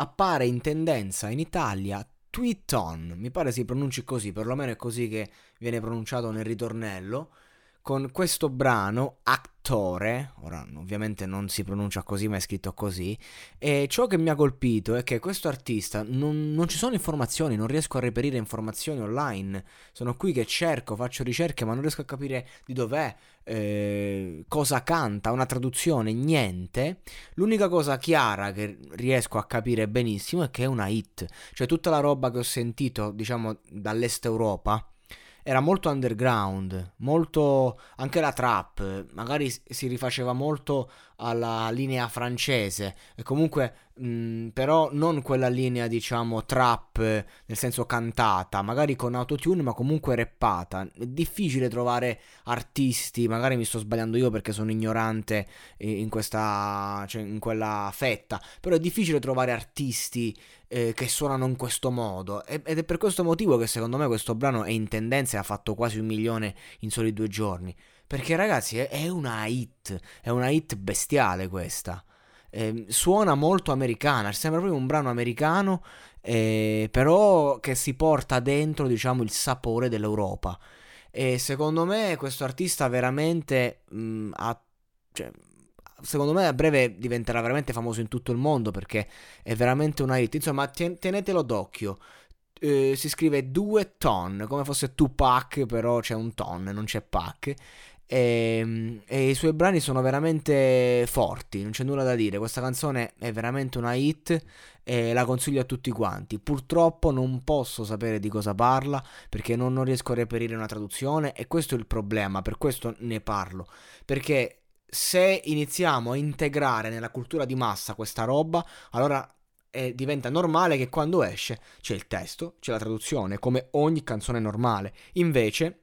Appare in tendenza in Italia Tweeton, mi pare si pronunci così, perlomeno è così che viene pronunciato nel ritornello, con questo brano Actore, ora ovviamente non si pronuncia così ma è scritto così, e ciò che mi ha colpito è che questo artista non, non, ci sono informazioni, non riesco a reperire informazioni online, sono qui che cerco, faccio ricerche ma non riesco a capire di dov'è, eh, cosa canta, una traduzione, niente, l'unica cosa chiara che riesco a capire benissimo è che è una hit, cioè tutta la roba che ho sentito diciamo dall'est Europa, era molto underground, molto anche la trap, magari si rifaceva molto alla linea francese e comunque mh, però non quella linea diciamo trap nel senso cantata, magari con autotune ma comunque rappata. È difficile trovare artisti, magari mi sto sbagliando io perché sono ignorante in questa cioè in quella fetta, però è difficile trovare artisti eh, che suonano in questo modo ed è per questo motivo che secondo me questo brano è in tendenza ha fatto quasi un milione in soli due giorni. Perché ragazzi è, è una hit, è una hit bestiale questa. Eh, suona molto americana, sembra proprio un brano americano, eh, però che si porta dentro, diciamo, il sapore dell'Europa. E secondo me questo artista veramente mh, ha, cioè, secondo me a breve diventerà veramente famoso in tutto il mondo perché è veramente una hit. Insomma, ten- tenetelo d'occhio. Eh, si scrive due ton, come fosse Tupac, però c'è un ton, non c'è Pac. E, ehm, e, i suoi brani sono veramente forti, non c'è nulla da dire. Questa canzone è veramente una hit e la consiglio a tutti quanti. Purtroppo non posso sapere di cosa parla perché non, non riesco a reperire una traduzione e questo è il problema, per questo ne parlo. Perché se iniziamo a integrare nella cultura di massa questa roba, allora eh, diventa normale che quando esce c'è il testo, c'è la traduzione, come ogni canzone normale. Invece,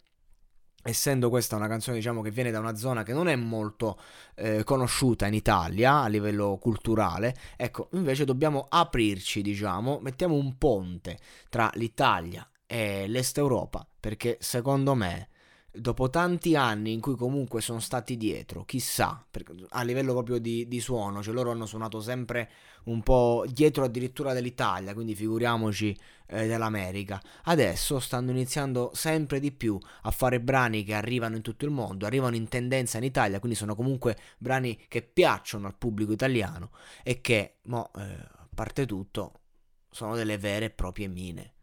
essendo questa una canzone diciamo che viene da una zona che non è molto eh, conosciuta in Italia a livello culturale, ecco, invece dobbiamo aprirci, diciamo, mettiamo un ponte tra l'Italia e l'Est Europa, perché secondo me dopo tanti anni in cui comunque sono stati dietro, chissà, a livello proprio di, di, suono, cioè loro hanno suonato sempre un po' dietro addirittura dell'Italia, quindi figuriamoci eh, dell'America. Adesso stanno iniziando sempre di più a fare brani che arrivano in tutto il mondo, arrivano in tendenza in Italia, quindi sono comunque brani che piacciono al pubblico italiano e che, mo, eh, a parte tutto, sono delle vere e proprie mine.